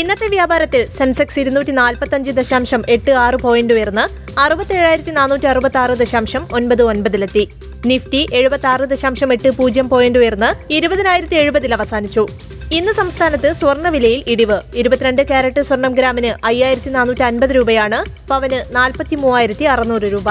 ഇന്നത്തെ വ്യാപാരത്തിൽ സെൻസെക്സ് ഇരുന്നൂറ്റി നാൽപ്പത്തഞ്ച് ദശാംശം എട്ട് ആറ് പോയിന്റ് ഉയർന്ന് അറുപത്തേഴായിരത്തി നാനൂറ്റി അറുപത്തി ആറ് ദശാംശം ഒൻപത് ഒൻപതിലെത്തി. നിഫ്റ്റി എഴുപത്തി ആറ് ദശാംശം എട്ട് പൂജ്യം പോയിന്റ് ഉയർന്ന് ഇരുപതിനായിരത്തി എഴുപതിൽ അവസാനിച്ചു. ഇന്ന് സംസ്ഥാനത്ത് സ്വർണവിലയിൽ ഇടിവ്. ഇരുപത്തിരണ്ട് കാരറ്റ് സ്വർണം ഗ്രാമിന് അയ്യായിരത്തി നാനൂറ്റി അൻപത് രൂപയാണ്. പവന് നാൽപ്പത്തി മൂവായിരത്തി അറുന്നൂറ് രൂപ.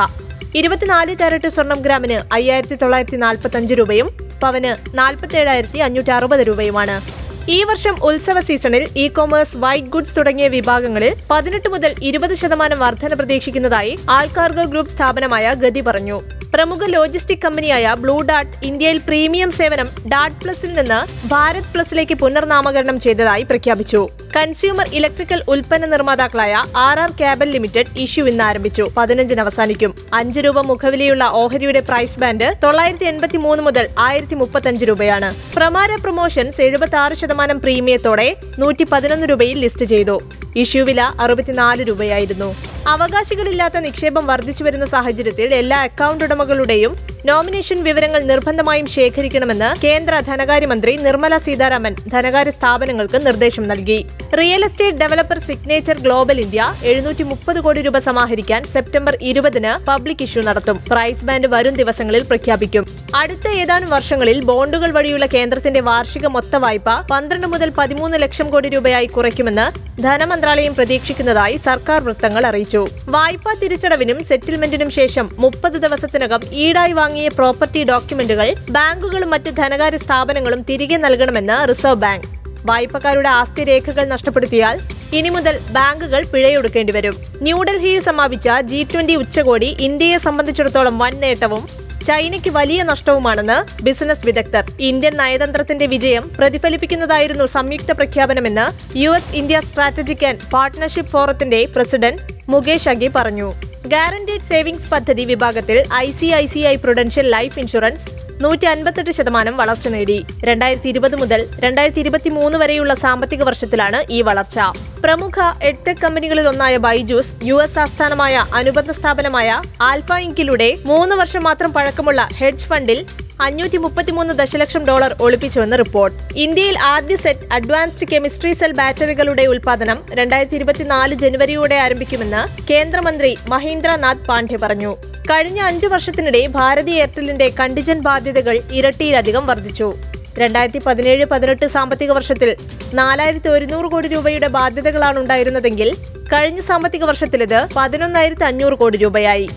ഇരുപത്തിനാല് കാരറ്റ് സ്വർണം ഗ്രാമിന് അയ്യായിരത്തി തൊള്ളായിരത്തി നാൽപ്പത്തി അഞ്ച് രൂപയും പവന് നാൽപ്പത്തേഴായിരത്തി അഞ്ഞൂറ്റി അറുപത് രൂപയുമാണ്. ഈ വർഷം ഉത്സവ സീസണിൽ ഇ കോമേഴ്സ് വൈറ്റ് ഗുഡ്സ് തുടങ്ങിയ വിഭാഗങ്ങളിൽ പതിനെട്ട് മുതൽ ഇരുപത് ശതമാനം വർധന പ്രതീക്ഷിക്കുന്നതായി ആൾക്കാർഗോ ഗ്രൂപ്പ് സ്ഥാപനമായ ഗതി പറഞ്ഞു. പ്രമുഖ ലോജിസ്റ്റിക് കമ്പനിയായ ബ്ലൂ ഡാട്ട് ഇന്ത്യയിൽ പ്രീമിയം സേവനം ഡാട്ട് പ്ലസിൽ നിന്ന് ഭാരത് പ്ലസിലേക്ക് പുനർനാമകരണം ചെയ്തതായി പ്രഖ്യാപിച്ചു. കൺസ്യൂമർ ഇലക്ട്രിക്കൽ ഉൽപ്പന്ന നിർമ്മാതാക്കളായ R R Kabel limited issue ഇന്ന് ആരംഭിച്ചു. പതിനഞ്ചിന് അവസാനിക്കും. അഞ്ച് രൂപ മുഖവിലയുള്ള ഓഹരിയുടെ പ്രൈസ് ബാൻഡ് തൊള്ളായിരത്തി എൺപത്തി മൂന്ന് മുതൽ ആയിരത്തി മുപ്പത്തഞ്ച് രൂപയാണ്. പ്രമാര പ്രൊമോഷൻസ് എഴുപത്തി ആറ് ശതമാനം പ്രീമിയത്തോടെ നൂറ്റി പതിനൊന്ന് രൂപയിൽ ലിസ്റ്റ് ചെയ്തു. ഇഷ്യൂ വില അറുപത്തിനാല് രൂപയായിരുന്നു. അവകാശികളില്ലാത്ത നിക്ഷേപം വർദ്ധിച്ചു വരുന്ന സാഹചര്യത്തിൽ എല്ലാ അക്കൗണ്ട് ഉടമകളുടെയും നോമിനേഷൻ വിവരങ്ങൾ നിർബന്ധമായും ശേഖരിക്കണമെന്ന് കേന്ദ്ര ധനകാര്യമന്ത്രി നിർമ്മല സീതാരാമൻ ധനകാര്യ സ്ഥാപനങ്ങൾക്ക് നിർദ്ദേശം നൽകി. Real estate developer Signature Global India എഴുന്നൂറ്റി മുപ്പത് കോടി രൂപ സമാഹരിക്കാൻ സെപ്റ്റംബർ ഇരുപതിന് പബ്ലിക് ഇഷ്യൂ നടത്തും. പ്രൈസ് ബാൻഡ് വരും ദിവസങ്ങളിൽ പ്രഖ്യാപിക്കും. അടുത്ത ഏതാനും വർഷങ്ങളിൽ ബോണ്ടുകൾ വഴിയുള്ള കേന്ദ്രത്തിന്റെ വാർഷിക മൊത്ത വായ്പ പന്ത്രണ്ട് മുതൽ പതിമൂന്ന് ലക്ഷം കോടി രൂപയായി കുറയ്ക്കുമെന്ന് ധനമന്ത്രാലയം പ്രതീക്ഷിക്കുന്നതായി സർക്കാർ വൃത്തങ്ങൾ അറിയിച്ചു. വായ്പാ തിരിച്ചടവിനും സെറ്റിൽമെന്റിനും ശേഷം മുപ്പത് ദിവസത്തിനകം ഈടായി വാങ്ങിയ പ്രോപ്പർട്ടി ഡോക്യുമെന്റുകൾ ബാങ്കുകളും മറ്റ് ധനകാര്യ സ്ഥാപനങ്ങളും തിരികെ നൽകണമെന്ന് റിസർവ് ബാങ്ക്. വായ്പക്കാരുടെ ആസ്തി രേഖകൾ നഷ്ടപ്പെടുത്തിയാൽ ഇനി മുതൽ ബാങ്കുകൾ പിഴയൊടുക്കേണ്ടി വരും. ന്യൂഡൽഹിയിൽ സമാപിച്ച ജി ട്വന്റി ഉച്ചകോടി ഇന്ത്യയെ സംബന്ധിച്ചിടത്തോളം വൻ നേട്ടവും ചൈനയ്ക്ക് വലിയ നഷ്ടവുമാണെന്ന് ബിസിനസ് വിദഗ്ധർ. ഇന്ത്യൻ നയതന്ത്രത്തിന്റെ വിജയം പ്രതിഫലിപ്പിക്കുന്നതായിരുന്നു സംയുക്ത പ്രഖ്യാപനമെന്ന് U S India strategic and partnership ഫോറത്തിന്റെ പ്രസിഡന്റ് മുകേഷ് അഗി പറഞ്ഞു. ഗ്യാരണ്ടീഡ് സേവിംഗ്സ് പദ്ധതി വിഭാഗത്തിൽ I C I C I prudential life insurance നൂറ്റി അൻപത്തെട്ട് ശതമാനം വളർച്ച നേടി. രണ്ടായിരത്തി ഇരുപത് മുതൽ രണ്ടായിരത്തി ഇരുപത്തി മൂന്ന് വരെയുള്ള സാമ്പത്തിക വർഷത്തിലാണ് ഈ വളർച്ച. പ്രമുഖ എഡ്ടെക് കമ്പനികളിൽ ഒന്നായ ബൈജൂസ് യു എസ് ആസ്ഥാനമായ അനുബന്ധ സ്ഥാപനമായ ആൽഫ ഇങ്കിലൂടെ മൂന്ന് വർഷം മാത്രം പഴക്കമുള്ള ഹെഡ്ജ് ഫണ്ടിൽ അഞ്ഞൂറ്റി മുപ്പത്തിമൂന്ന് ദശലക്ഷം ഡോളർ ഒളിപ്പിച്ചുവെന്ന് റിപ്പോർട്ട്. ഇന്ത്യയിൽ ആദ്യ സെറ്റ് അഡ്വാൻസ്ഡ് കെമിസ്ട്രി സെൽ ബാറ്ററികളുടെ ഉൽപാദനം രണ്ടായിരത്തി ഇരുപത്തിനാല് ജനുവരിയോടെ ആരംഭിക്കുമെന്ന് കേന്ദ്രമന്ത്രി മഹീന്ദ്രനാഥ് പാണ്ഡെ പറഞ്ഞു. കഴിഞ്ഞ അഞ്ചു വർഷത്തിനിടെ ഭാരതി എയർടെലിന്റെ കണ്ടിജൻ ബാധ്യതകൾ ഇരട്ടിയിലധികം വർദ്ധിച്ചു. രണ്ടായിരത്തി പതിനേഴ് പതിനെട്ട് സാമ്പത്തിക വർഷത്തിൽ നാലായിരത്തി ഒരുന്നൂറ് കോടി രൂപയുടെ ബാധ്യതകളാണ് ഉണ്ടായിരുന്നതെങ്കിൽ കഴിഞ്ഞ സാമ്പത്തിക വർഷത്തിലത് പതിനൊന്നായിരത്തി അഞ്ഞൂറ് കോടി രൂപയായി.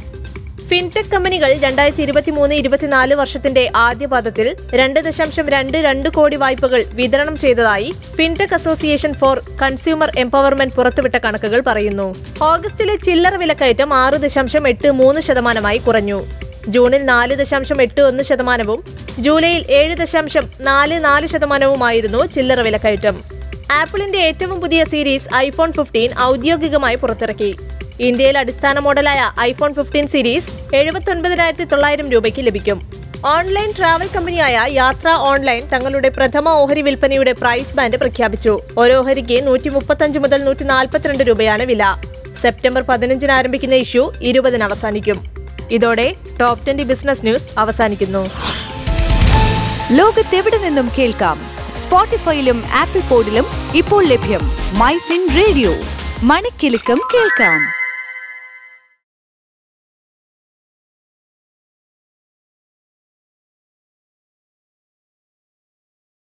ഫിൻടെക് കമ്പനികൾ രണ്ടായിരത്തി ഇരുപത്തി മൂന്ന് ഇരുപത്തിനാല് വർഷത്തിന്റെ ആദ്യപാദത്തിൽ രണ്ട് ദശാംശം രണ്ട് രണ്ട് കോടി വായ്പകൾ വിതരണം ചെയ്തതായി fintech association for consumer empowerment പുറത്തുവിട്ട കണക്കുകൾ പറയുന്നു. ഓഗസ്റ്റിലെ ചില്ലറ വിലക്കയറ്റം ആറ് ദശാംശം എട്ട് മൂന്ന് ശതമാനമായി കുറഞ്ഞു. ജൂണിൽ നാല് ദശാംശം എട്ട് ഒന്ന് ശതമാനവും ജൂലൈയിൽ ഏഴ് ദശാംശം നാല് നാല് ശതമാനവുമായിരുന്നു ചില്ലറ വിലക്കയറ്റം. ആപ്പിളിന്റെ ഏറ്റവും പുതിയ സീരീസ് ഐഫോൺ ഫിഫ്റ്റീൻ ഔദ്യോഗികമായി പുറത്തിറക്കി. ഇന്ത്യയിൽ അടിസ്ഥാന മോഡലായ ഐഫോൺ ഫിഫ്റ്റീൻ സീരീസ് എഴുപത്തൊൻപതിനായിരത്തി തൊള്ളായിരം രൂപയ്ക്ക് ലഭിക്കും. ഓൺലൈൻ ട്രാവൽ കമ്പനിയായ യാത്ര ഓൺലൈൻ തങ്ങളുടെ പ്രഥമ ഓഹരി വിൽപ്പനയുടെ പ്രൈസ് ബാൻഡ് പ്രഖ്യാപിച്ചു. ഓരോ ഓഹരിക്ക് നൂറ്റി മുതൽ നൂറ്റി നാൽപ്പത്തിരണ്ട് രൂപയാണ് വില. സെപ്റ്റംബർ പതിനഞ്ചിന് ആരംഭിക്കുന്ന ഇഷ്യൂ ഇരുപതിന് അവസാനിക്കും. ഇതോടെ ടോപ് ട്വന്റി ബിസിനസ് ന്യൂസ് അവസാനിക്കുന്നു. ലോകത്തെവിടെ നിന്നും കേൾക്കാം? സ്പോട്ടിഫൈയിലും ആപ്പിൾ പോഡിലും ഇപ്പോൾ ലഭ്യം മൈ ഫിൻ റേഡിയോ. മണിക്കെലക്കം കേൾക്കാം.